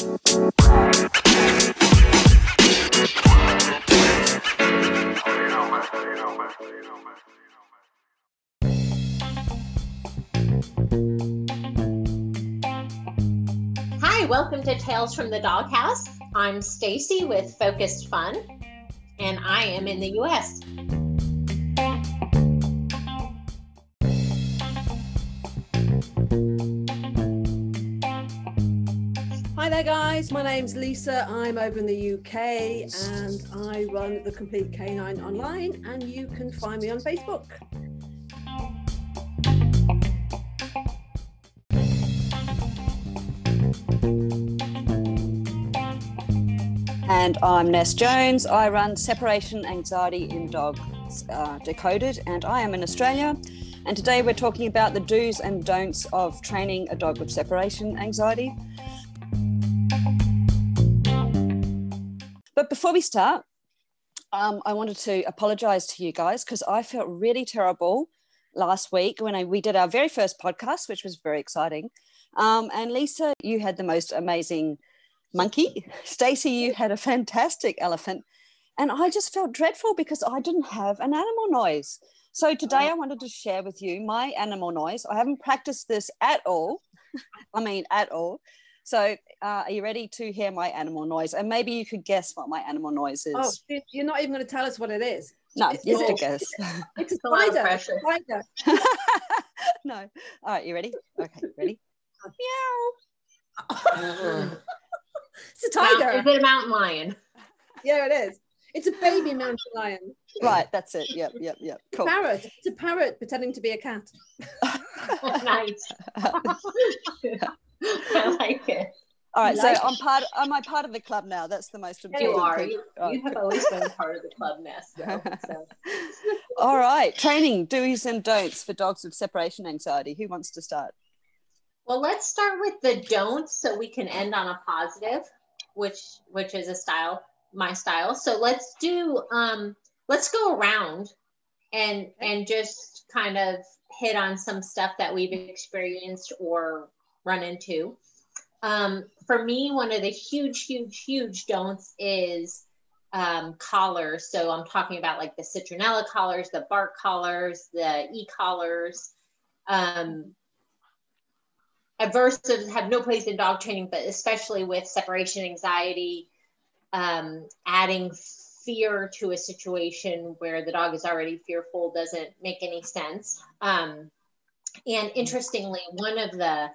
Hi, welcome to Tales from the Doghouse. I'm Stacy with Focused Fun, and I am in the US. Hi guys. My name's Lisa. I'm over in the UK and I run the Complete Canine online, and you can find me on Facebook. And I'm Ness Jones. I run Separation Anxiety in Dogs uh, Decoded, and I am in Australia. And today we're talking about the do's and don'ts of training a dog with separation anxiety. But before we start, um, I wanted to apologize to you guys because I felt really terrible last week when I, we did our very first podcast, which was very exciting. Um, and Lisa, you had the most amazing monkey. Stacy, you had a fantastic elephant. And I just felt dreadful because I didn't have an animal noise. So today I wanted to share with you my animal noise. I haven't practiced this at all. I mean, at all. So uh, are you ready to hear my animal noise? And maybe you could guess what my animal noise is. Oh, you're not even going to tell us what it is. no, it's- you have to it's- guess. It's a a lot of spider. no. All right, you ready? Okay, ready? Meow. It's a Mount- tiger. Is it a mountain lion? Yeah, it is. It's a baby mountain lion. Right, that's it. Yep, yep, yep. Cool. Parrot. It's a parrot pretending to be a cat. nice. I like it. All right, so I'm part. Am I part of the club now? That's the most important. You are. You, you have always been part of the club Ness, though. So. All right, training do's and don'ts for dogs with separation anxiety. Who wants to start? Well, let's start with the don'ts so we can end on a positive, which which is a style, my style. So let's do um let's go around and and just kind of hit on some stuff that we've experienced or run into. Um, for me, one of the huge, huge, huge don'ts is um, collars. So I'm talking about like the citronella collars, the bark collars, the e collars. Um, aversives have no place in dog training, but especially with separation anxiety, um, adding fear to a situation where the dog is already fearful doesn't make any sense. Um, and interestingly, one of the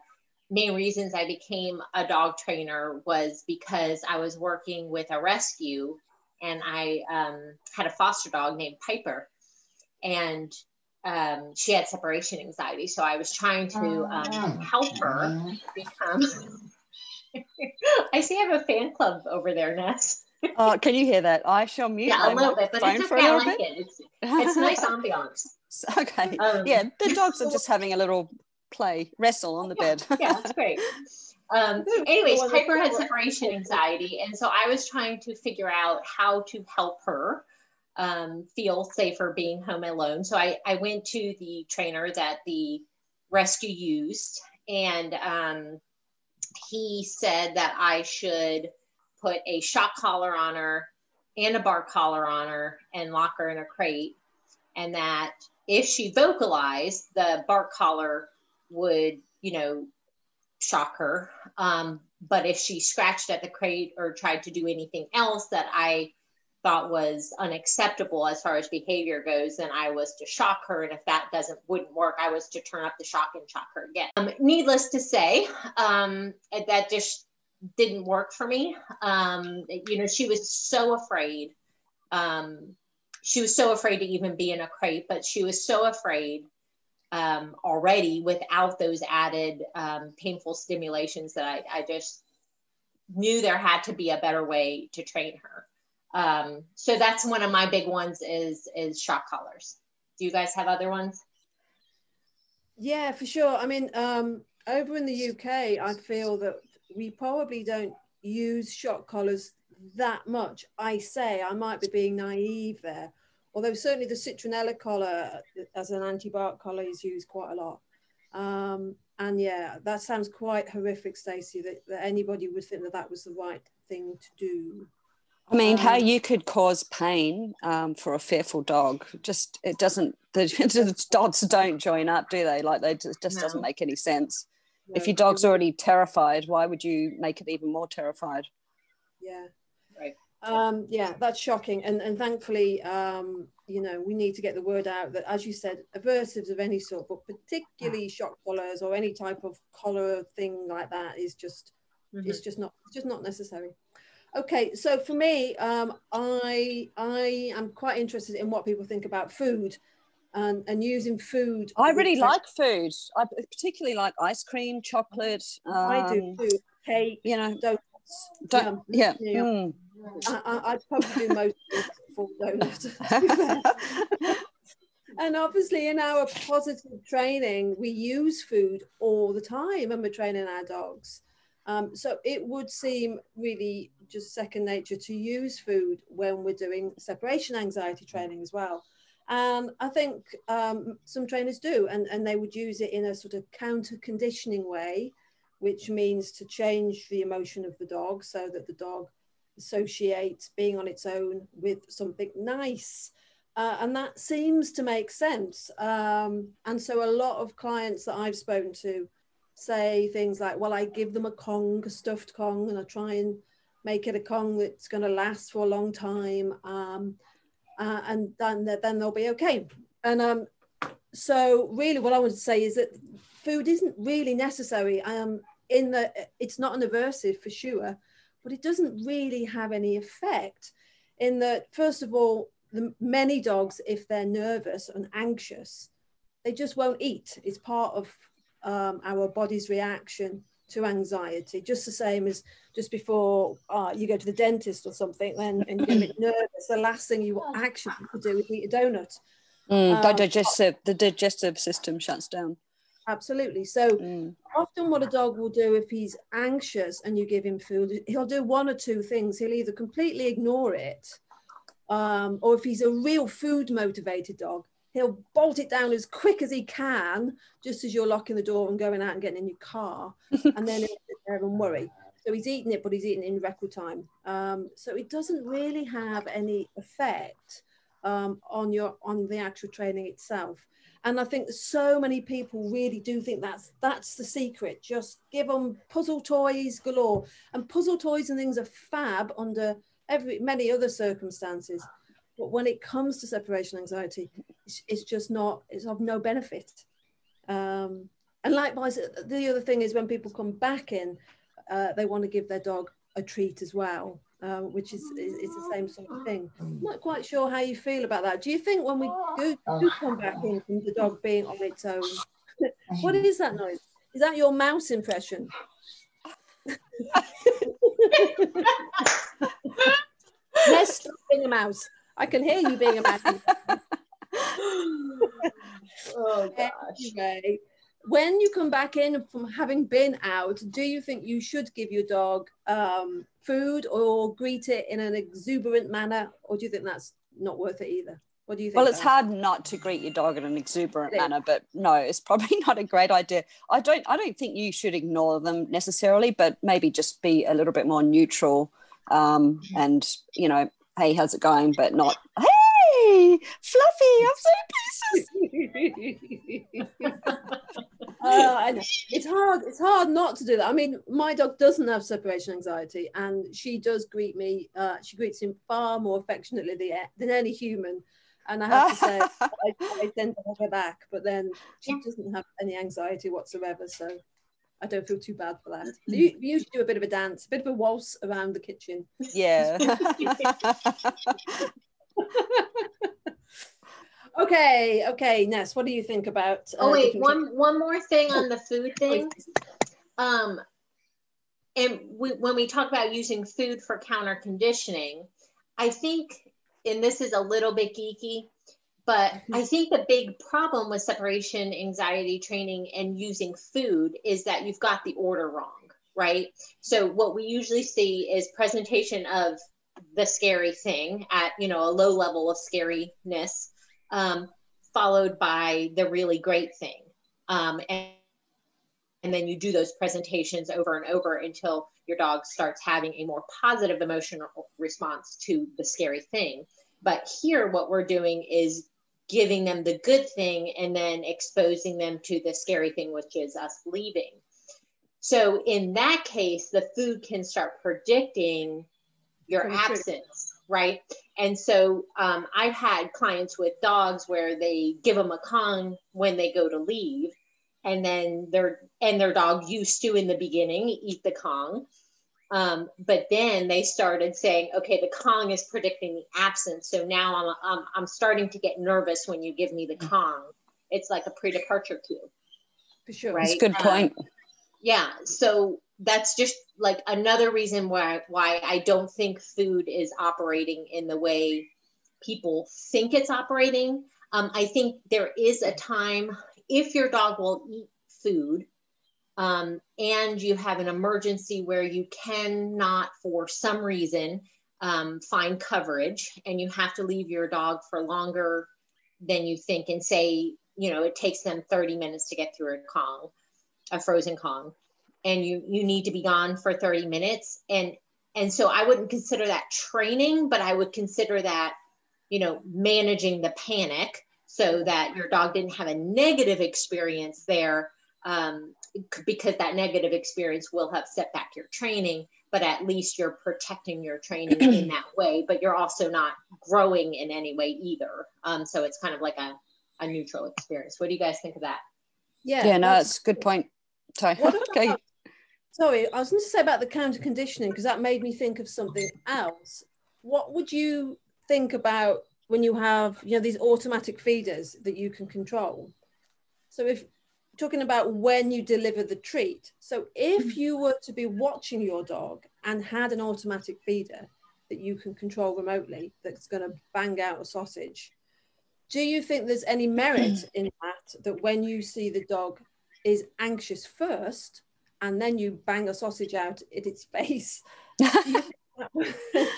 main reasons I became a dog trainer was because I was working with a rescue and I um, had a foster dog named Piper. And um, she had separation anxiety. So I was trying to um, help her become. I see I have a fan club over there, Ness. Oh, can you hear that? I shall mute Yeah, a little bit, but it's for okay. a I little like bit. it. It's, it's nice ambiance. okay. Um, yeah, the dogs are just having a little play, wrestle on the bed. yeah, it's great. Um, anyways, Piper had separation anxiety, and so I was trying to figure out how to help her um, feel safer being home alone. So I, I went to the trainer that the rescue used, and um, he said that I should put a shock collar on her and a bark collar on her and lock her in a crate, and that if she vocalized, the bark collar would, you know, shock her. Um, but if she scratched at the crate or tried to do anything else that I thought was unacceptable as far as behavior goes, then I was to shock her. And if that doesn't wouldn't work, I was to turn up the shock and shock her again. Um, needless to say, um, that just didn't work for me. Um, you know, she was so afraid. Um, she was so afraid to even be in a crate, but she was so afraid um, already without those added um, painful stimulations that I, I just knew there had to be a better way to train her. Um, so that's one of my big ones is is shock collars. Do you guys have other ones? Yeah, for sure. I mean, um, over in the UK, I feel that we probably don't use shock collars that much. I say I might be being naive there, although certainly the citronella collar as an anti-bark collar is used quite a lot. Um, and yeah, that sounds quite horrific, Stacey, that, that anybody would think that that was the right thing to do. I mean, um, how you could cause pain um, for a fearful dog, just it doesn't, the, the dogs don't join up, do they? Like, they just, just no. doesn't make any sense. No, if your dog's already terrified, why would you make it even more terrified? Yeah. Um, yeah, that's shocking. And, and thankfully, um, you know, we need to get the word out that, as you said, aversives of any sort, but particularly shock collars or any type of collar thing like that is just, mm-hmm. it's just not, just not necessary. Okay, so for me, um, I I am quite interested in what people think about food, and and using food. I really like food. I particularly like ice cream, chocolate. Um, I do um, too. Cake, you know, donuts. Don't, um, yeah. You mm. I, I, probably do most full donuts. and obviously, in our positive training, we use food all the time when we're training our dogs. Um, so it would seem really just second nature to use food when we're doing separation anxiety training as well. And I think um, some trainers do, and, and they would use it in a sort of counter conditioning way, which means to change the emotion of the dog so that the dog associates being on its own with something nice. Uh, and that seems to make sense. Um, and so a lot of clients that I've spoken to say things like, well, I give them a Kong, a stuffed Kong, and I try and make it a Kong that's going to last for a long time. Um, uh, and then, then they'll be okay. And um, so really what I want to say is that food isn't really necessary. Um, in the, it's not an aversive for sure, but it doesn't really have any effect in that, first of all, the many dogs, if they're nervous and anxious, they just won't eat. It's part of um, our body's reaction to anxiety, just the same as just before uh, you go to the dentist or something and, and you get a bit nervous, the last thing you actually do is eat a donut. Mm, um, digestive, the digestive system shuts down. Absolutely. So mm. often what a dog will do if he's anxious and you give him food, he'll do one or two things. He'll either completely ignore it, um, or if he's a real food motivated dog, he'll bolt it down as quick as he can, just as you're locking the door and going out and getting in your car, and then he'll sit there and worry. So he's eating it, but he's eating it in record time. Um, so it doesn't really have any effect um, on your on the actual training itself. And I think so many people really do think that's that's the secret. Just give them puzzle toys galore, and puzzle toys and things are fab under every many other circumstances. But when it comes to separation anxiety, it's, it's just not, it's of no benefit. Um, and likewise, the other thing is when people come back in, uh, they want to give their dog a treat as well, um, which is, is, is, the same sort of thing. I'm not quite sure how you feel about that. Do you think when we do, do come back in from the dog being on its own, what is that noise? Is that your mouse impression? Let's stop being a mouse. I can hear you being a mouse. oh gosh. Anyway, when you come back in from having been out, do you think you should give your dog um, food or greet it in an exuberant manner, or do you think that's not worth it either? What do you think? Well, it's hard not to greet your dog in an exuberant manner, but no, it's probably not a great idea. I don't, I don't think you should ignore them necessarily, but maybe just be a little bit more neutral, um, and you know, hey, how's it going? But not, hey Fluffy, I'm so pieces. uh, it's hard. It's hard not to do that. I mean, my dog doesn't have separation anxiety, and she does greet me. Uh, she greets him far more affectionately than any human. And I have to say, I, I tend to have her back, but then she doesn't have any anxiety whatsoever. So I don't feel too bad for that. We usually do a bit of a dance, a bit of a waltz around the kitchen. Yeah. okay, okay, Ness, what do you think about? Uh, oh wait, one one more thing on the food thing. Um, and we, when we talk about using food for counter conditioning, I think, and this is a little bit geeky, but I think the big problem with separation anxiety training and using food is that you've got the order wrong, right? So what we usually see is presentation of the scary thing at you know a low level of scariness um, followed by the really great thing um, and, and then you do those presentations over and over until your dog starts having a more positive emotional response to the scary thing. But here, what we're doing is giving them the good thing and then exposing them to the scary thing, which is us leaving. So, in that case, the food can start predicting your absence, right? And so, um, I've had clients with dogs where they give them a Kong when they go to leave and then their and their dog used to in the beginning eat the Kong. Um, but then they started saying, okay, the Kong is predicting the absence. So now I'm, I'm, I'm starting to get nervous when you give me the mm. Kong. It's like a pre-departure cue. For sure. Right. That's a good point. Um, yeah. So that's just like another reason why, why I don't think food is operating in the way people think it's operating. Um, I think there is a time if your dog will eat food um, and you have an emergency where you cannot, for some reason, um, find coverage and you have to leave your dog for longer than you think and say, you know, it takes them 30 minutes to get through a Kong, a frozen Kong, and you you need to be gone for 30 minutes. And and so I wouldn't consider that training, but I would consider that, you know, managing the panic so that your dog didn't have a negative experience there um, because that negative experience will have set back your training but at least you're protecting your training in that way but you're also not growing in any way either. Um, so it's kind of like a, a neutral experience. What do you guys think of that? Yeah yeah no that's a good point sorry okay sorry i was going to say about the counter conditioning because that made me think of something else. What would you think about when you have you know these automatic feeders that you can control? So if talking about when you deliver the treat so if mm. you were to be watching your dog and had an automatic feeder that you can control remotely that's going to bang out a sausage do you think there's any merit in that that when you see the dog is anxious first and then you bang a sausage out in its face. You think that,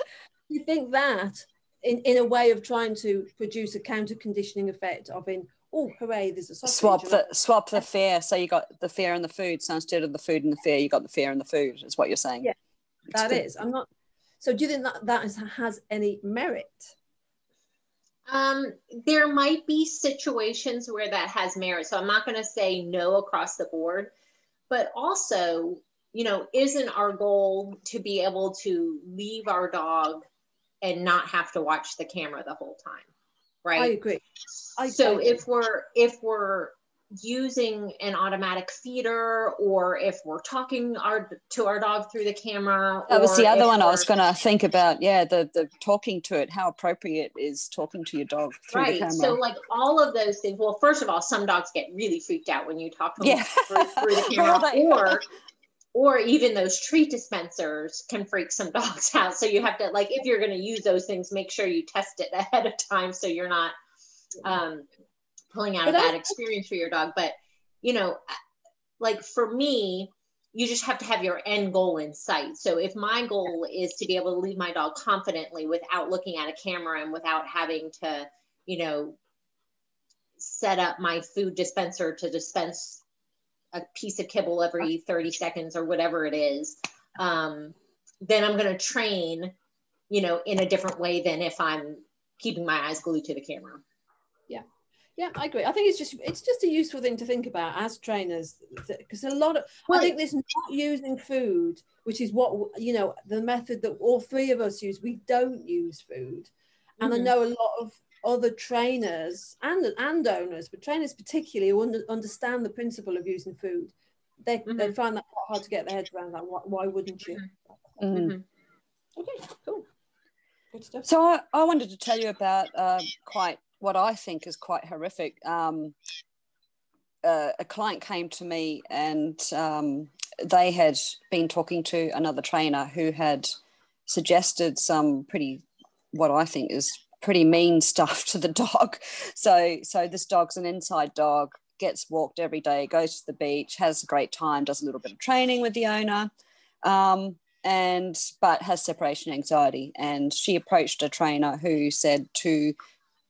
you think that in, in a way of trying to produce a counter conditioning effect of in oh hooray there's a sausage. Swap the swap the fear. So you got the fear and the food so instead of the food and the fear you got the fear and the food is what you're saying. Yeah that is. i'm not so do you think that that is, has any merit? Um, there might be situations where that has merit. So I'm not going to say no across the board, but also, you know, isn't our goal to be able to leave our dog and not have to watch the camera the whole time right? I agree. I, so I if we're if we're using an automatic feeder or if we're talking our to our dog through the camera that was the other one i was going to think about yeah the the talking to it how appropriate is talking to your dog through right. the camera Right. so like all of those things well first of all some dogs get really freaked out when you talk to them yeah. through, through the camera or or even those treat dispensers can freak some dogs out. So you have to like if you're going to use those things, make sure you test it ahead of time so you're not um, pulling out but a bad I, experience for your dog. But you know, like for me, you just have to have your end goal in sight. So if my goal is to be able to leave my dog confidently without looking at a camera and without having to, you know, set up my food dispenser to dispense a piece of kibble every 30 seconds or whatever it is, um, then I'm going to train, you know, in a different way than if I'm keeping my eyes glued to the camera. Yeah. Yeah, I agree. I think it's just it's just a useful thing to think about as trainers because a lot of well, I think this not using food, which is what you know the method that all three of us use. We don't use food, and mm-hmm. I know a lot of other trainers and and owners, but trainers particularly who under, understand the principle of using food, they, mm-hmm. they find that quite hard to get their heads around. That why, why wouldn't you? Mm-hmm. mm-hmm. Okay, cool. Good stuff. So I, I wanted to tell you about uh, quite what I think is quite horrific. Um, uh, a client came to me and um, they had been talking to another trainer who had suggested some pretty what I think is pretty mean stuff to the dog. So so this dog's an inside dog, gets walked every day, goes to the beach, has a great time, does a little bit of training with the owner, um, and but has separation anxiety. And she approached a trainer who said to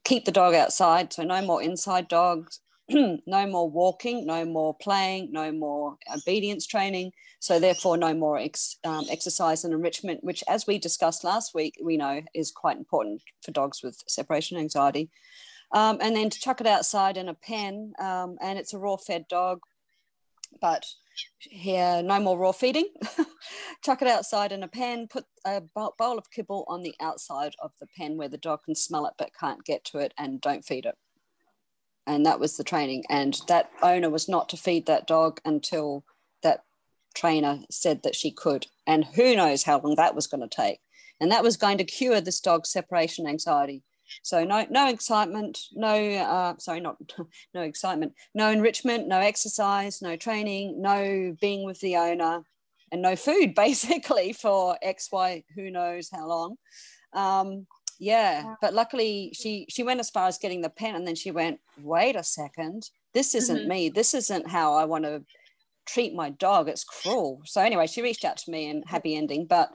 keep the dog outside, so no more inside dogs, no more walking, no more playing, no more obedience training. So, therefore, no more ex, um, exercise and enrichment, which, as we discussed last week, we know is quite important for dogs with separation anxiety. Um, and then to chuck it outside in a pen, um, and it's a raw fed dog, but here no more raw feeding. chuck it outside in a pen, put a bowl of kibble on the outside of the pen where the dog can smell it but can't get to it, and don't feed it. And that was the training. And that owner was not to feed that dog until that trainer said that she could. And who knows how long that was going to take. And that was going to cure this dog's separation anxiety so no no excitement no uh, sorry not no excitement no enrichment no exercise no training no being with the owner and no food basically for x y who knows how long. Um, yeah but luckily she she went as far as getting the pen and then she went wait a second this isn't mm-hmm. me. This isn't how i want to treat my dog. It's cruel. So anyway she reached out to me and happy ending but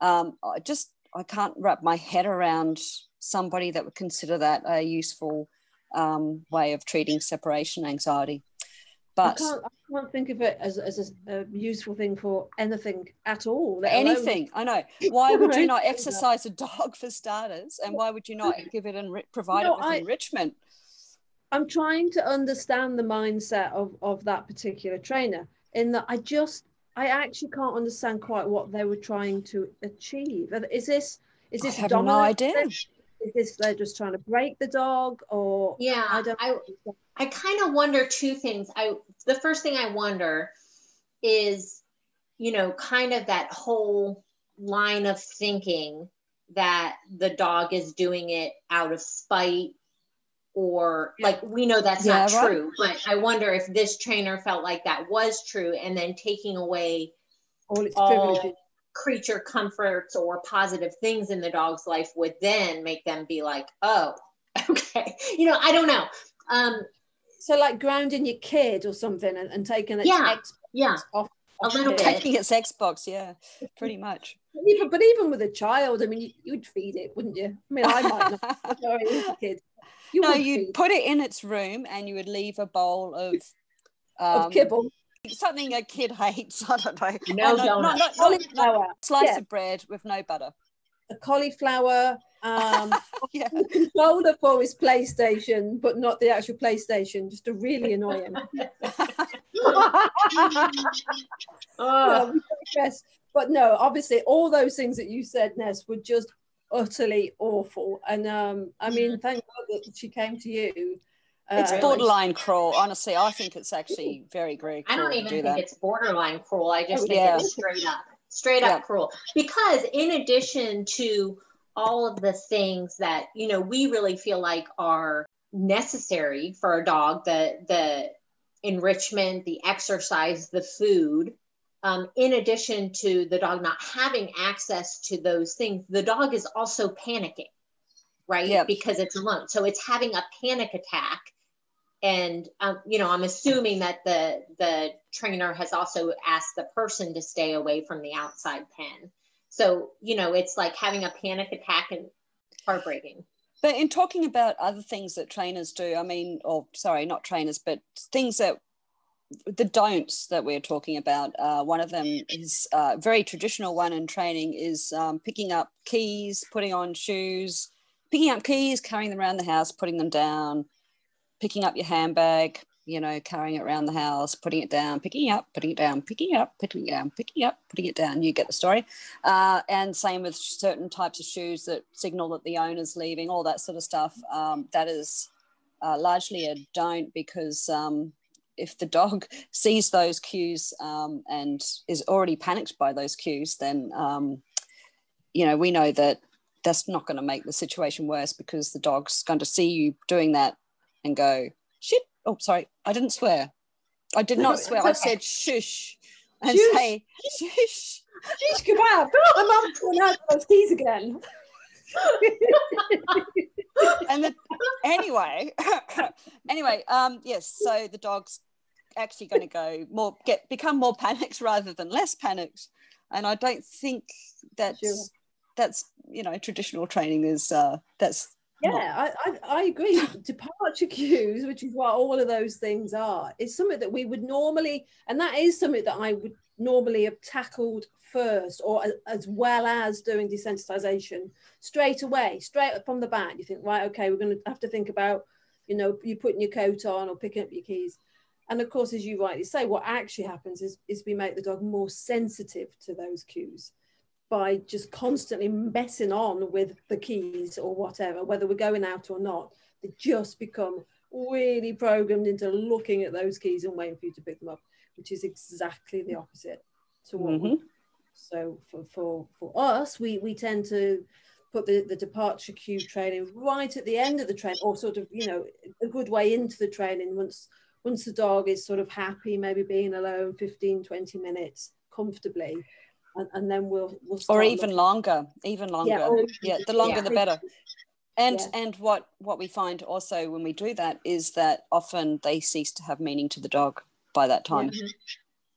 um, i just i can't wrap my head around somebody that would consider that a useful um, way of treating separation anxiety but I can't, I can't think of it as, as a, a useful thing for anything at all. Anything, alone. I know. Why would you not exercise a dog for starters? And why would you not give it and provide no, it with I, enrichment? I'm trying to understand the mindset of, of that particular trainer in that I just, I actually can't understand quite what they were trying to achieve. Is this, is this I have no idea. Is this they're just trying to break the dog or yeah i don't i, I kind of wonder two things. I the first thing i wonder is you know kind of that whole line of thinking that the dog is doing it out of spite or like we know that's yeah, not right. true but i wonder if this trainer felt like that was true and then taking away all its all, creature comforts or positive things in the dog's life would then make them be like, oh, okay. You know, I don't know. Um, so like grounding your kid or something and, and taking its yeah, Xbox yeah. off. A little bit. taking its Xbox, yeah, pretty much. Even, but even with a child, I mean, you, would feed it, wouldn't you? I mean, I might not. Sorry, a kid. You no, you'd put it in its room and you would leave a bowl of um, of kibble something a kid hates. I don't know. No, no, no, no, cauliflower. Slice yeah. of bread with no butter. A cauliflower. Um, yeah. Controller for his PlayStation, but not the actual PlayStation. Just to really annoy him. oh. but no, obviously, all those things that you said, Ness, were just utterly awful. And um, I mean, mm-hmm. thank God that she came to you it's uh, borderline cruel. Honestly, I think it's actually very, very I don't even think that. it's borderline cruel. I just think yeah. it's straight up, straight up cruel. Because in addition to all of the things that, you know, we really feel like are necessary for a dog, the the enrichment, the exercise, the food, um, in addition to the dog not having access to those things, the dog is also panicking, right? Yep. Because it's alone. So it's having a panic attack and um, you know i'm assuming that the the trainer has also asked the person to stay away from the outside pen. So you know it's like having a panic attack and heartbreaking. But in talking about other things that trainers do i mean or sorry not trainers but things that the don'ts that we're talking about uh, one of them is a uh, very traditional one in training is um, picking up keys putting on shoes picking up keys carrying them around the house putting them down picking up your handbag, you know, carrying it around the house, putting it down, picking it up, putting it down, picking it up, putting it down, picking it up, putting it down. You get the story. Uh, and same with certain types of shoes that signal that the owner's leaving, all that sort of stuff. Um, that is uh, largely a don't because um, if the dog sees those cues um, and is already panicked by those cues, then um, you know we know that that's not going to make the situation worse because the dog's going to see you doing that and go, shit. Oh, sorry, I didn't swear. I did not swear. I said shush and shush. say shush. Shish kebab. My mum's going out those keys again. and the, anyway, anyway, um, yes. So the dog's actually going to go more, get become more panicked rather than less panicked, and I don't think that's sure. that's you know traditional training is uh, that's yeah, I, I, I agree. Departure cues, which is what all of those things are, is something that we would normally, and that is something that I would normally have tackled first, or as well as doing desensitization straight away, straight up from the bat. You think, right, okay, we're going to have to think about, you know, you putting your coat on or picking up your keys. And of course, as you rightly say, what actually happens is, is we make the dog more sensitive to those cues by just constantly messing on with the keys or whatever, whether we're going out or not. They just become really programmed into looking at those keys and waiting for you to pick them up, which is exactly the opposite to what mm-hmm. so for, for for us we we tend to put the, the departure cue training right at the end of the train or sort of you know a good way into the training once once the dog is sort of happy maybe being alone 15 20 minutes comfortably and, and then we'll, we'll or even looking. longer even longer yeah, or, yeah the longer yeah. the better and yeah. and what what we find also when we do that is that often they cease to have meaning to the dog by that time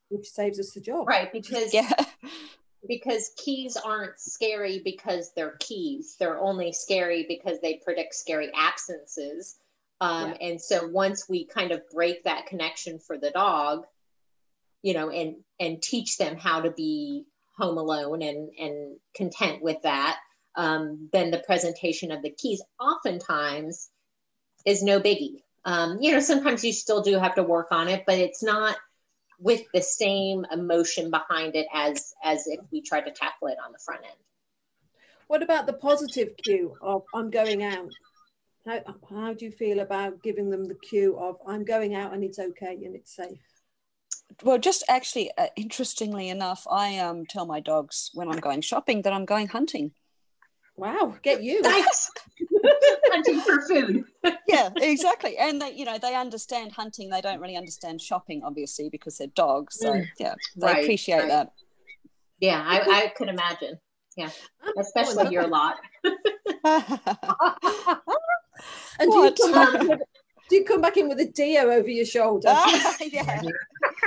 which saves us the job right because yeah because keys aren't scary because they're keys they're only scary because they predict scary absences um, yeah. and so once we kind of break that connection for the dog you know and and teach them how to be home alone and and content with that um, then the presentation of the keys oftentimes is no biggie. Um, you know sometimes you still do have to work on it but it's not with the same emotion behind it as as if we tried to tackle it on the front end. What about the positive cue of i'm going out how, how do you feel about giving them the cue of i'm going out and it's okay and it's safe well, just actually, uh, interestingly enough, I um, tell my dogs when I'm going shopping that I'm going hunting. Wow, get you. Thanks. hunting for food. yeah, exactly. And they, you know, they understand hunting. They don't really understand shopping, obviously, because they're dogs. So mm. yeah, they right, appreciate right. that. Yeah, I, I could imagine. Yeah, especially your lot. and do you, come do you come back in with a deer over your shoulder? Ah, yeah,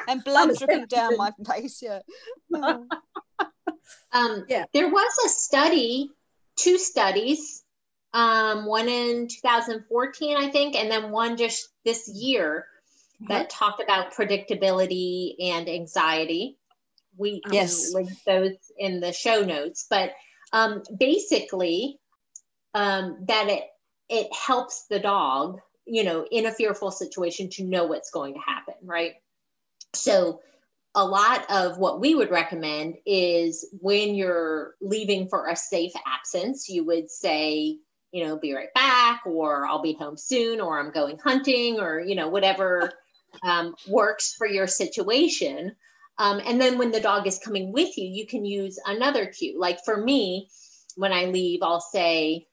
and blood dripping down my face. Yeah. um, yeah. There was a study, two studies, um, one in 2014, I think, and then one just this year that mm-hmm. talked about predictability and anxiety. We yes. link those in the show notes, but um, basically, um, that it it helps the dog you know, in a fearful situation to know what's going to happen, right? So, a lot of what we would recommend is when you're leaving for a safe absence, you would say, you know, be right back, or I'll be home soon, or I'm going hunting, or, you know, whatever um, works for your situation. Um, and then when the dog is coming with you, you can use another cue. Like for me, when I leave, I'll say,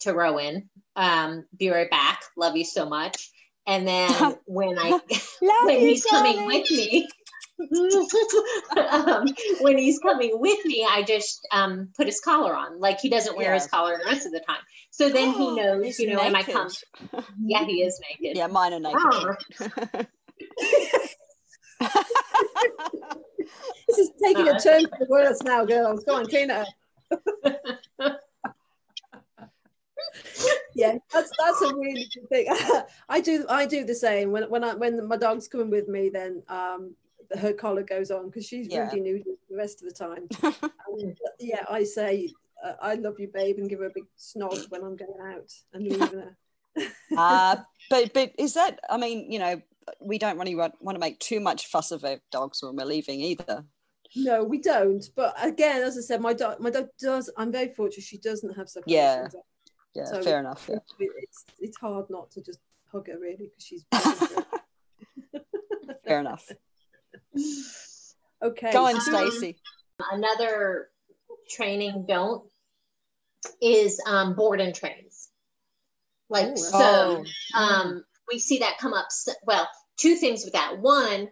to Rowan, um, be right back. Love you so much. And then when I when he's coming with me, um, when he's coming with me, I just um, put his collar on. Like he doesn't wear yeah. his collar the rest of the time. So then he knows, you know, naked. when I come. Yeah, he is naked. Yeah, mine are naked. this is taking uh, a turn for the worse now, girls. Go on, Tina yeah, that's that's a really good thing. I do I do the same when when I when my dog's coming with me, then um, her collar goes on because she's yeah. really nude the rest of the time. and, yeah, I say uh, I love you, babe, and give her a big snog when I'm going out and leaving her. uh, but but is that? I mean, you know, we don't really want, want to make too much fuss of our dogs when we're leaving either. No, we don't. But again, as I said, my dog, my dog does. I'm very fortunate. She doesn't have separation. Yeah yeah, so fair enough. Yeah. It's it's hard not to just hug her really because she's. fair enough. Okay. Go on, Stacey. Another training don't is um, board and trains. Like Ooh, so, oh. um, we see that come up. Well, two things with that. One,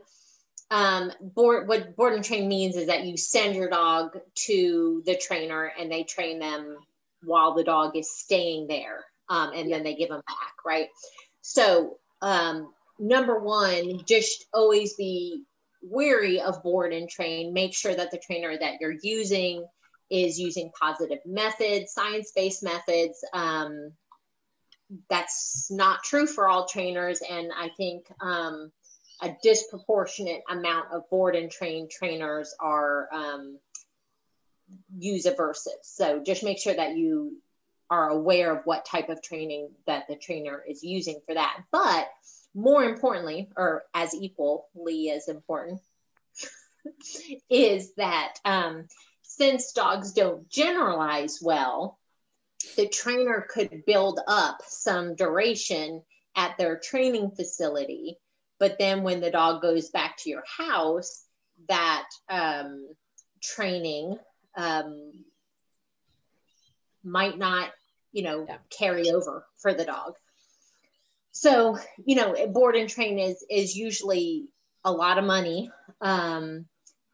um, board what board and train means is that you send your dog to the trainer and they train them while the dog is staying there um, and then they give them back right? So um, number one just always be wary of board and train. Make sure that the trainer that you're using is using positive methods science-based methods. Um, that's not true for all trainers. And I think um, a disproportionate amount of board and train trainers are um, use aversive. So just make sure that you are aware of what type of training that the trainer is using for that. But more importantly, or as equally as important, is that um, since dogs don't generalize well, the trainer could build up some duration at their training facility. But then when the dog goes back to your house, that um, training um, might not, you know, yeah. carry over for the dog. So, you know, board and train is is usually a lot of money, um,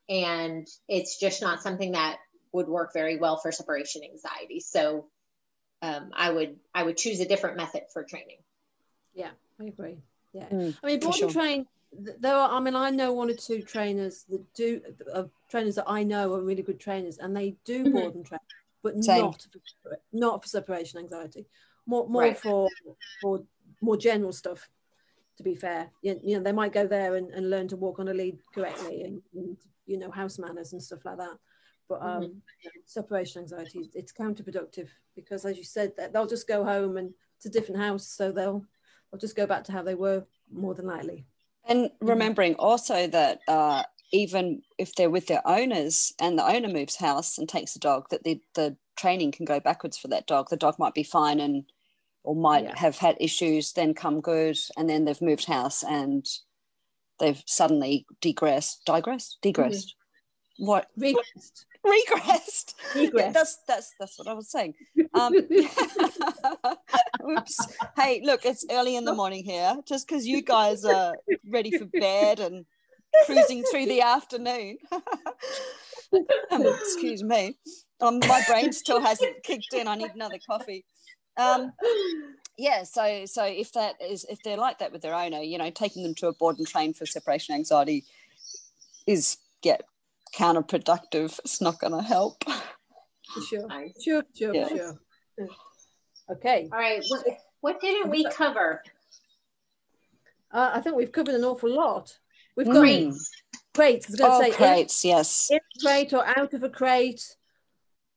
and it's just not something that would work very well for separation anxiety. So, um, I would I would choose a different method for training. Yeah, I agree. Yeah, mm, I mean, board sure. and train. There are. I mean, I know one or two trainers that do uh, trainers that I know are really good trainers, and they do mm-hmm. board and train, but Same. not for, not for separation anxiety. More more right. for for more general stuff. To be fair, you, you know, they might go there and, and learn to walk on a lead correctly, and, and you know house manners and stuff like that. But um, mm-hmm. separation anxiety, it's counterproductive because, as you said, they'll just go home and it's a different house, so they'll they'll just go back to how they were more than likely. And mm-hmm. remembering also that uh, even if they're with their owners and the owner moves house and takes the dog, that the, the training can go backwards for that dog. The dog might be fine and or might yeah. have had issues, then come good, and then they've moved house and they've suddenly digressed, digressed, digressed. Mm-hmm. What regressed? Regressed. regressed. That's that's that's what I was saying. Um, oops. Hey, look, it's early in the morning here. Just because you guys are ready for bed and cruising through the afternoon. um, excuse me. Um, my brain still hasn't kicked in. I need another coffee. Um, yeah, so so if that is if they're like that with their owner, you know, taking them to a board and train for separation anxiety is get counterproductive. It's not going to help. Sure, sure, sure, yeah. sure. Okay. All right. What, what didn't we cover? Uh, I think we've covered an awful lot. We've got crates. Crates. I was going to oh, say crates. In, yes. In a crate or out of a crate.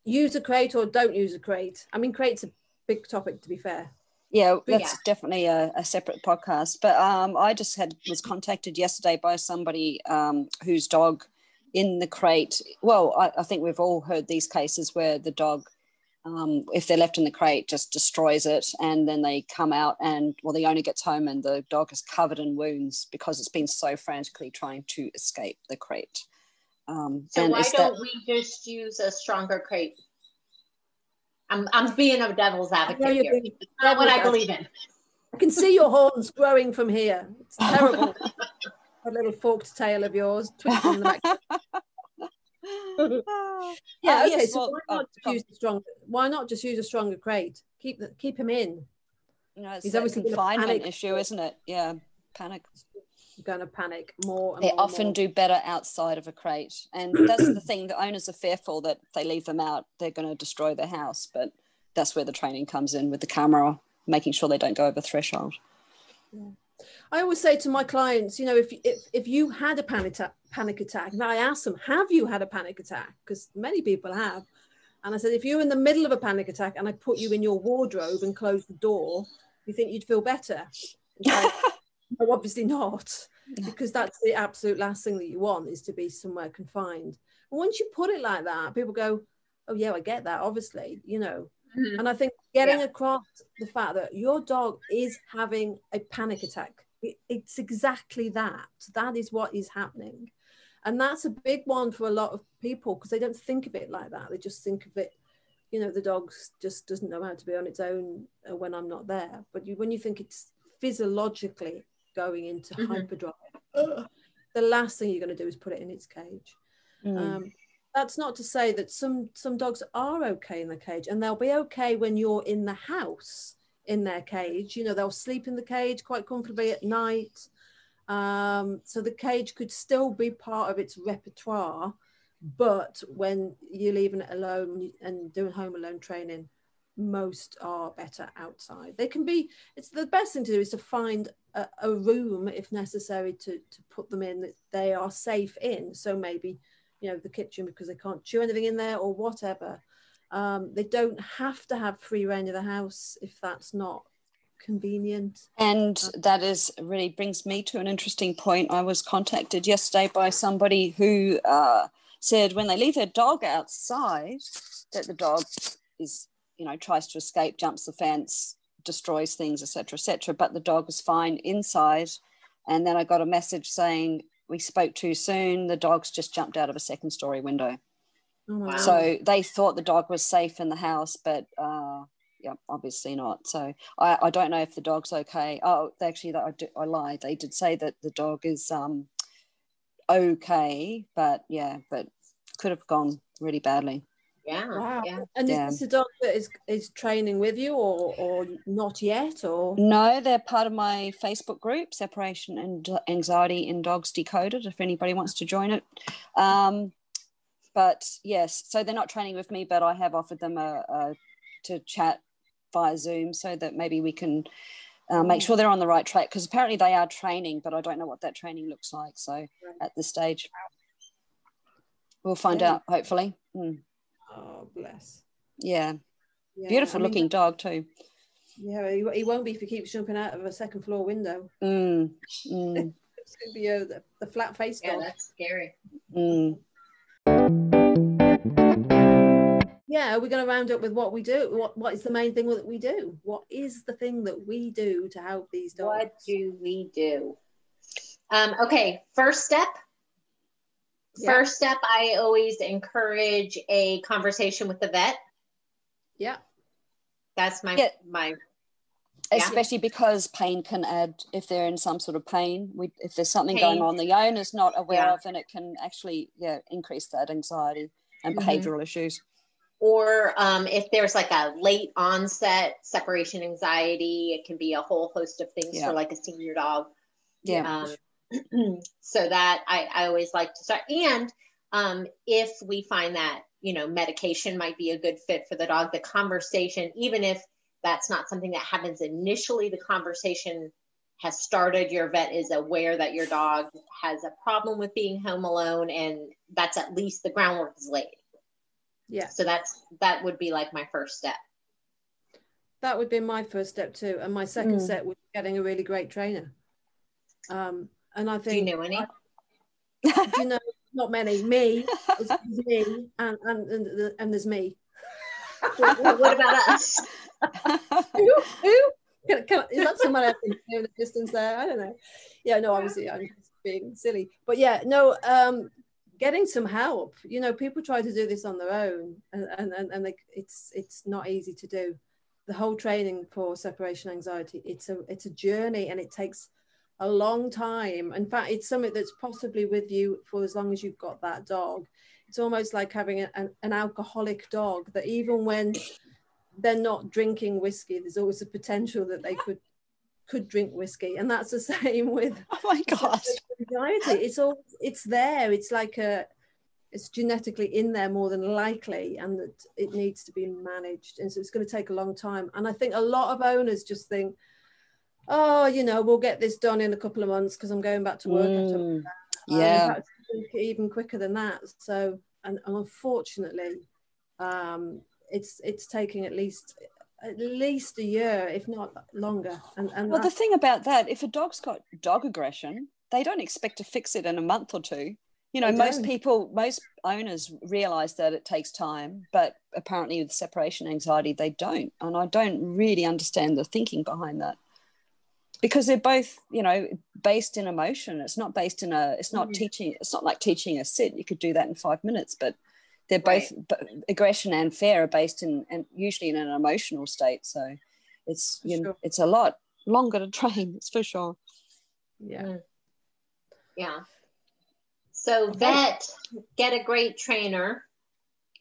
Use a crate or don't use a crate. I mean, crates a big topic to be fair. Yeah, that's yeah. definitely a, a, separate podcast. But um, I just had was contacted yesterday by somebody um, whose dog in the crate. Well, I, I, think we've all heard these cases where the dog, um, if they're left in the crate, just destroys it, and then they come out and well, the owner gets home and the dog is covered in wounds because it's been so frantically trying to escape the crate. Um, so why don't that, we just use a stronger crate? I'm, I'm being a devil's advocate here. Not what I believe in. I can see your horns growing from here. It's terrible. a little forked tail of yours twisting in the back. yeah. Uh, okay. So why not uh, use the stronger? Why not just use a stronger crate? Keep the, keep him in. You know, it's He's obviously confinement issue, isn't it? Yeah, panic. going to panic more. they more often more. do better outside of a crate, and that's the thing. The owners are fearful that if they leave them out, they're going to destroy the house. But that's where the training comes in with the camera, making sure they don't go over threshold. Yeah. I always say to my clients, you know, if if, if you had a panic attack, panic attack, and I ask them, have you had a panic attack? Because many people have. And I said, if you're in the middle of a panic attack and I put you in your wardrobe and close the door, you think you'd feel better? no, obviously not, because that's the absolute last thing that you want is to be somewhere confined. And once you put it like that, people go, oh yeah, I get that. Obviously, you know, Mm-hmm. And I think getting yeah. across the fact that your dog is having a panic attack, it's exactly that. That is what is happening. And that's a big one for a lot of people because they don't think of it like that. They just think of it, you know, the dog just doesn't know how to be on its own uh, when I'm not there. But you, when you think it's physiologically going into mm-hmm. hyperdrive, the last thing you're going to do is put it in its cage. Mm. Um, that's not to say that some some dogs are okay in the cage and they'll be okay when you're in the house in their cage you know they'll sleep in the cage quite comfortably at night um, so the cage could still be part of its repertoire but when you're leaving it alone and doing home alone training most are better outside. They can be, it's the best thing to do is to find a, a, room if necessary to, to put them in that they are safe in. So maybe, you know, the kitchen because they can't chew anything in there or whatever. Um, they don't have to have free rein of the house if that's not convenient. And uh, that is really brings me to an interesting point. I was contacted yesterday by somebody who uh, said when they leave their dog outside, that the dog is, you know, tries to escape, jumps the fence, destroys things, etc., etc. But the dog was fine inside. And then I got a message saying we spoke too soon. The dog's just jumped out of a second story window. Oh, wow. So they thought the dog was safe in the house, but uh, yeah, obviously not. So I, I don't know if the dog's okay. Oh, actually, I, do, I lied. They did say that the dog is um, okay, but yeah, but could have gone really badly. Yeah. Wow. Yeah. And yeah. is this a dog that is is training with you or or not yet or no, they're part of my Facebook group, Separation and Anxiety in Dogs Decoded, if anybody wants to join it. Um, but yes, so they're not training with me, but I have offered them a, a to chat via Zoom so that maybe we can uh, make sure they're on the right track because apparently they are training, but I don't know what that training looks like. So at this stage, we'll find yeah. out hopefully. Mm. Oh, bless. Yeah. yeah. Beautiful I mean, looking dog too. Yeah, he, he, won't be if he keeps jumping out of a second floor window. Mm. Mm. it's going to be a, the, the flat face dog. Yeah, that's scary. Mm yeah we're going to round up with what we do? What, what is the main thing that we do? What is the thing that we do to help these dogs? What do we do? Um, okay first step. Yeah. first step i always encourage a conversation with the vet. Yeah. That's my yeah. my especially yeah. because pain can add if they're in some sort of pain we, if there's something pain. going on the owner's not aware yeah. of and it can actually yeah increase that anxiety and mm-hmm. behavioral issues or um, if there's like a late onset separation anxiety, it can be a whole host of things yeah. for like a senior dog. Yeah. Um, so that I, I always like to start. And um, if we find that, you know, medication might be a good fit for the dog, the conversation, even if that's not something that happens initially, the conversation has started. Your vet is aware that your dog has a problem with being home alone, and that's at least the groundwork is laid. Yeah. So that's that would be like my first step. That would be my first step too, and my second mm. step was getting a really great trainer. Um, and I think. Do you know any? I, you know, not many. Me, me, and and and, and there's me. what about us? Who? Who? Can, can, is that someone else in the distance there? I don't know. Yeah, no, obviously I'm just being silly, but yeah, no. Um, getting some help you know people try to do this on their own and and, and it's it's not easy to do the whole training for separation anxiety it's a it's a journey and it takes a long time in fact it's something that's possibly with you for as long as you've got that dog it's almost like having a, an, an alcoholic dog that even when they're not drinking whiskey. There's always a potential that they could could drink whiskey. And that's the same with oh my god anxiety it's all it's there. It's like a it's genetically in there more than likely and that it needs to be managed. And so it's going to take a long time. And i think a lot of owners just think oh you know we'll get this done in a couple of months because i'm going back to work mm, yeah. even quicker than that. So and, and unfortunately um it's it's taking at least at least a year, if not longer. And, and well, the thing about that, if a dog's got dog aggression, they don't expect to fix it in a month or two. You know, most people, most owners realize that it takes time, but apparently with separation anxiety, they don't. And I don't really understand the thinking behind that because they're both, you know, based in emotion. It's not based in a, it's not mm. teaching, it's not like teaching a sit. You could do that in five minutes, but they're both right. aggression and fear are based in and usually in an emotional state so it's you sure. know it's a lot longer to train it's for sure yeah mm. yeah so okay. vet get a great trainer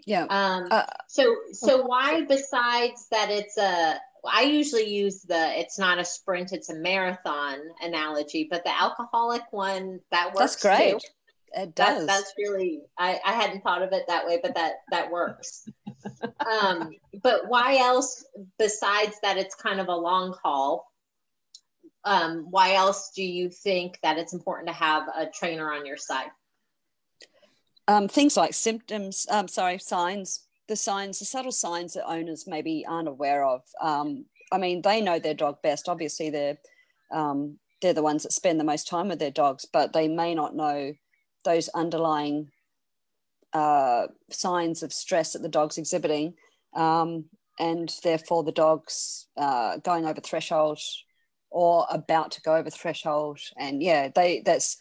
yeah um uh, so so why besides that it's a I usually use the it's not a sprint, it's a marathon analogy, but the alcoholic one that works. That's great. Too it does. That, that's really I, I hadn't thought of it that way, but that that works. um, but why else, besides that, it's kind of a long haul? Um, why else do you think that it's important to have a trainer on your side? Um, things like symptoms, um, sorry, signs, the signs, the subtle signs that owners maybe aren't aware of. Um, I mean, they know their dog best. Obviously, they're um, they're the ones that spend the most time with their dogs, but they may not know those underlying uh, signs of stress that the dog's exhibiting, um, and therefore the dog's uh, going over threshold or about to go over threshold. And yeah, they that's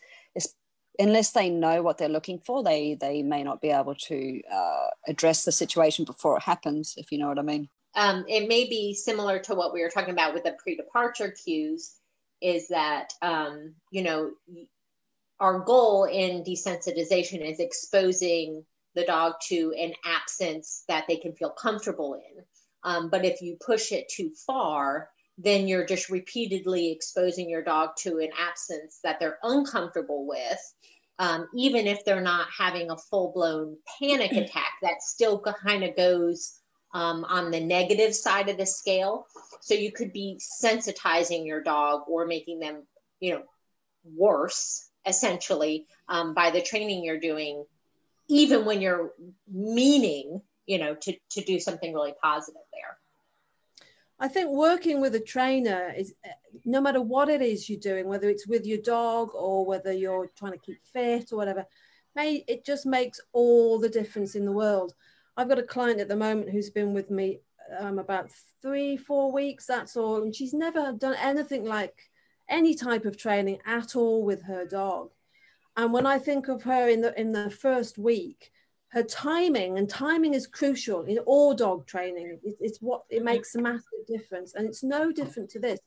unless they know what they're looking for, they they may not be able to uh, address the situation before it happens. If you know what I mean. Um, it may be similar to what we were talking about with the pre-departure cues. Is that um, you know our goal in desensitization is exposing the dog to an absence that they can feel comfortable in. Um, but if you push it too far, then you're just repeatedly exposing your dog to an absence that they're uncomfortable with. Um, even if they're not having a full blown panic attack, that still kind of goes um, on the negative side of the scale. So you could be sensitizing your dog or making them, you know, worse essentially um, by the training you're doing even when you're meaning you know to, to do something really positive there. I think working with a trainer is no matter what it is you're doing whether it's with your dog or whether you're trying to keep fit or whatever may it just makes all the difference in the world. I've got a client at the moment who's been with me um, about three four weeks that's all and she's never done anything like any type of training at all with her dog. And when I think of her in the in the first week, her timing and timing is crucial in all dog training. It, it's what it mm-hmm. makes a massive difference, and it's no different to this.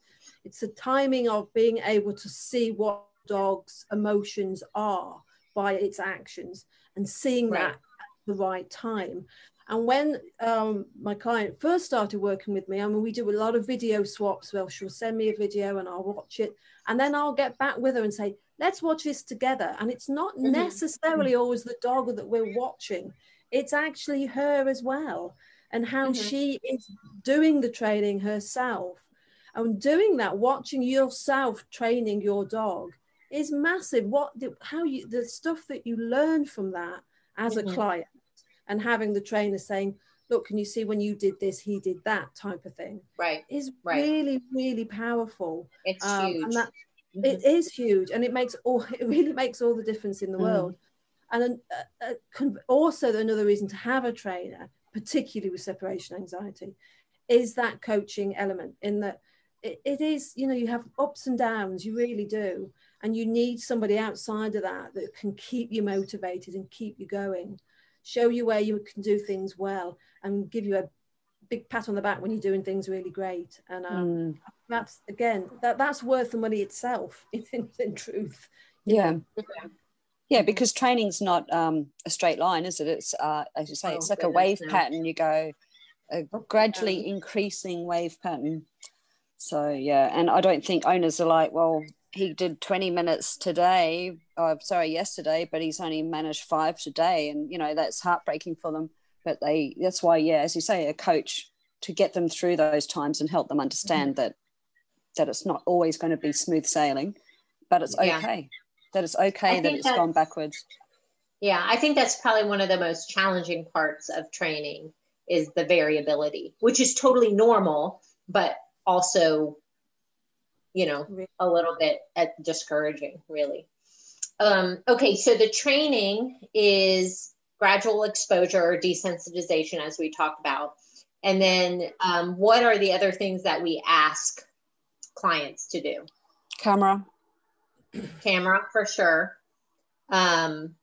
It's the timing of being able to see what dog's emotions are by its actions and seeing right. that at the right time. And when um, my client first started working with me, I mean, we do a lot of video swaps. Well, she'll send me a video and I'll watch it. And then I'll get back with her and say, let's watch this together. And it's not mm-hmm. necessarily always the dog that we're watching, it's actually her as well, and how mm-hmm. she is doing the training herself. And doing that, watching yourself training your dog is massive. What, the, how you, the stuff that you learn from that as mm-hmm. a client and having the trainer saying, look, can you see when you did this, he did that type of thing. Right. Is right. really, really powerful. It's um, huge. And that, mm-hmm. it is huge. And it makes all, it really makes all the difference in the mm. world. And uh, uh, also another reason to have a trainer, particularly with separation anxiety, is that coaching element in that it, it is, you know, you have ups and downs, you really do. And you need somebody outside of that that can keep you motivated and keep you going show you where you can do things well and give you a big pat on the back when you're doing things really great. And um, mm. that's again that that's worth the money itself in, in truth. Yeah. Yeah. Because training's not um, a straight line is it? It's uh, as you say oh, it's like a wave pattern. You go a gradually increasing wave pattern. So yeah and i don't think owners are like well he did 20 minutes today oh, sorry yesterday but he's only managed five today and you know that's heartbreaking for them but they that's why yeah as you say a coach to get them through those times and help them understand mm-hmm. that that it's not always going to be smooth sailing but it's okay yeah. that it's okay that it's gone backwards yeah i think that's probably one of the most challenging parts of training is the variability which is totally normal but also you know, a little bit discouraging, really. Um, okay, so the training is gradual exposure or desensitization, as we talked about. And then um, what are the other things that we ask clients to do? Camera. Camera, for sure. Um,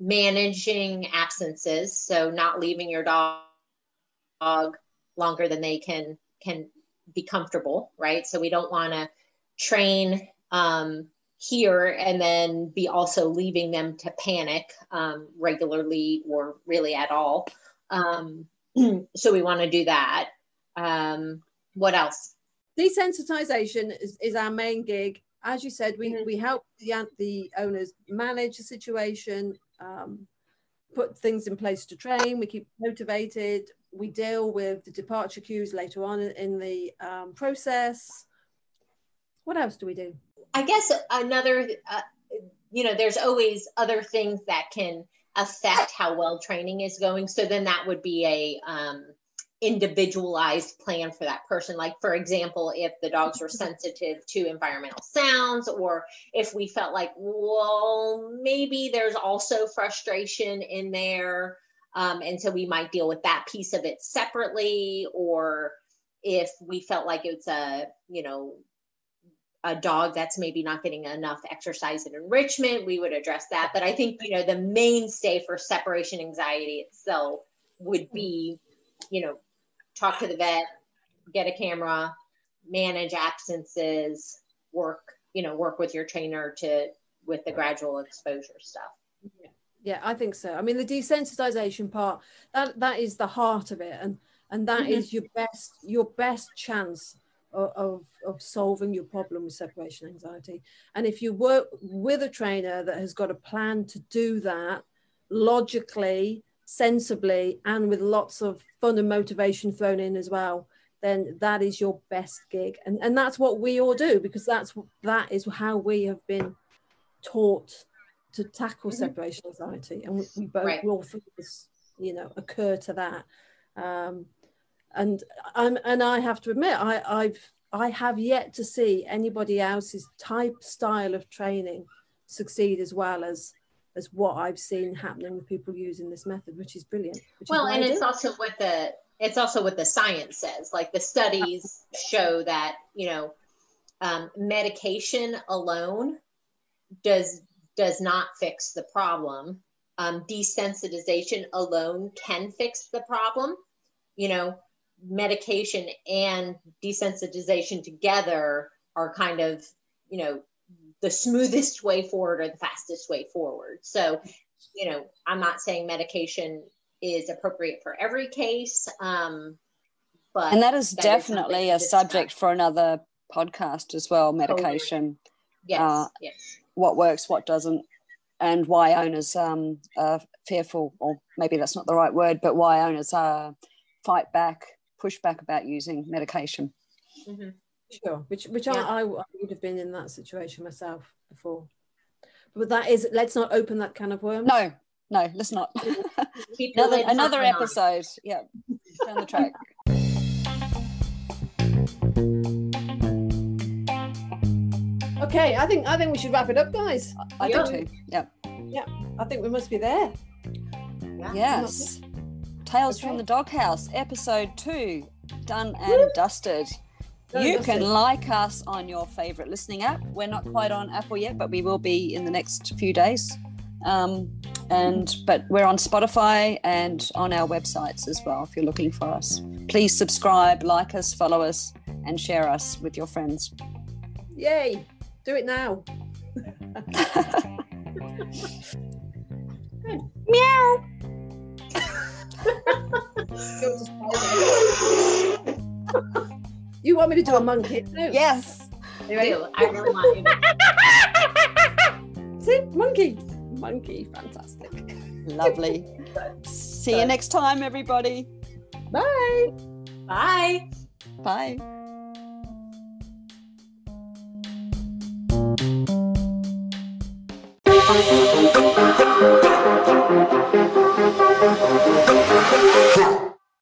managing absences, so not leaving your dog longer than they can can be comfortable, right? So we don't want to train um, here and then be also leaving them to panic um, regularly or really at all. Um, so we want to do that. Um, what else? Desensitization is, is our main gig. As you said, we, mm-hmm. we help the, the owners manage the situation, um, put things in place to train, we keep motivated, we deal with the departure cues later on in the um, process. What else do we do? I guess another, uh, you know, there's always other things that can affect how well training is going. So then that would be a um, individualized plan for that person. Like, for example, if the dogs were sensitive to environmental sounds, or if we felt like, well, maybe there's also frustration in there. Um, and so we might deal with that piece of it separately, or if we felt like it's a, you know, a dog that's maybe not getting enough exercise and enrichment, we would address that. But I think, you know, the mainstay for separation anxiety itself would be, you know, talk to the vet, get a camera, manage absences, work, you know, work with your trainer to with the gradual exposure stuff. Yeah. I think so. I mean, the desensitization part that that is the heart of it, and and that mm-hmm. is your best your best chance of, of solving your problem with separation anxiety. And if you work with a trainer that has got a plan to do that logically, sensibly, and with lots of fun and motivation thrown in as well, then that is your best gig. And, and that's what we all do because that's that is how we have been taught to tackle mm-hmm. separation anxiety. And we, we both right. all think this, you know, occur to that. Um, and I'm and I have to admit I I've I have yet to see anybody else's type style of training succeed as well as as what I've seen happening with people using this method, which is brilliant. Which well, is and it's also what the it's also what the science says. Like the studies show that you know um, medication alone does does not fix the problem. Um, desensitization alone can fix the problem. You know, medication and desensitization together are kind of, you know, the smoothest way forward or the fastest way forward. So, you know, I'm not saying medication is appropriate for every case. Um, but and that is that definitely is a subject for another podcast as well medication. Yes. Uh, yes. What works, what doesn't, and why owners um, are fearful, or maybe that's not the right word, but why owners uh, fight back push back about using medication. Mm-hmm. Sure, which which yeah. I, I would have been in that situation myself before. But that is, let's not open that can of worms. No, no, let's not. another another episode. Yeah, down the track. Okay, I think I think we should wrap it up, guys. I, I yeah. do too. Yeah. Yeah, I think we must be there. Yeah. Yes. Tales okay. from the Doghouse, episode two, done and Woo! dusted. Done you can like us on your favorite listening app. We're not quite on Apple yet, but we will be in the next few days. Um, and but we're on Spotify and on our websites as well if you're looking for us. Please subscribe, like us, follow us, and share us with your friends. Yay! Do it now. Meow. you want me to do a monkey? No. Yes. You ready? I really want you to. See, monkey. Monkey, fantastic. Lovely. See you next time, everybody. Bye. Bye. Bye. Bye. Thank you.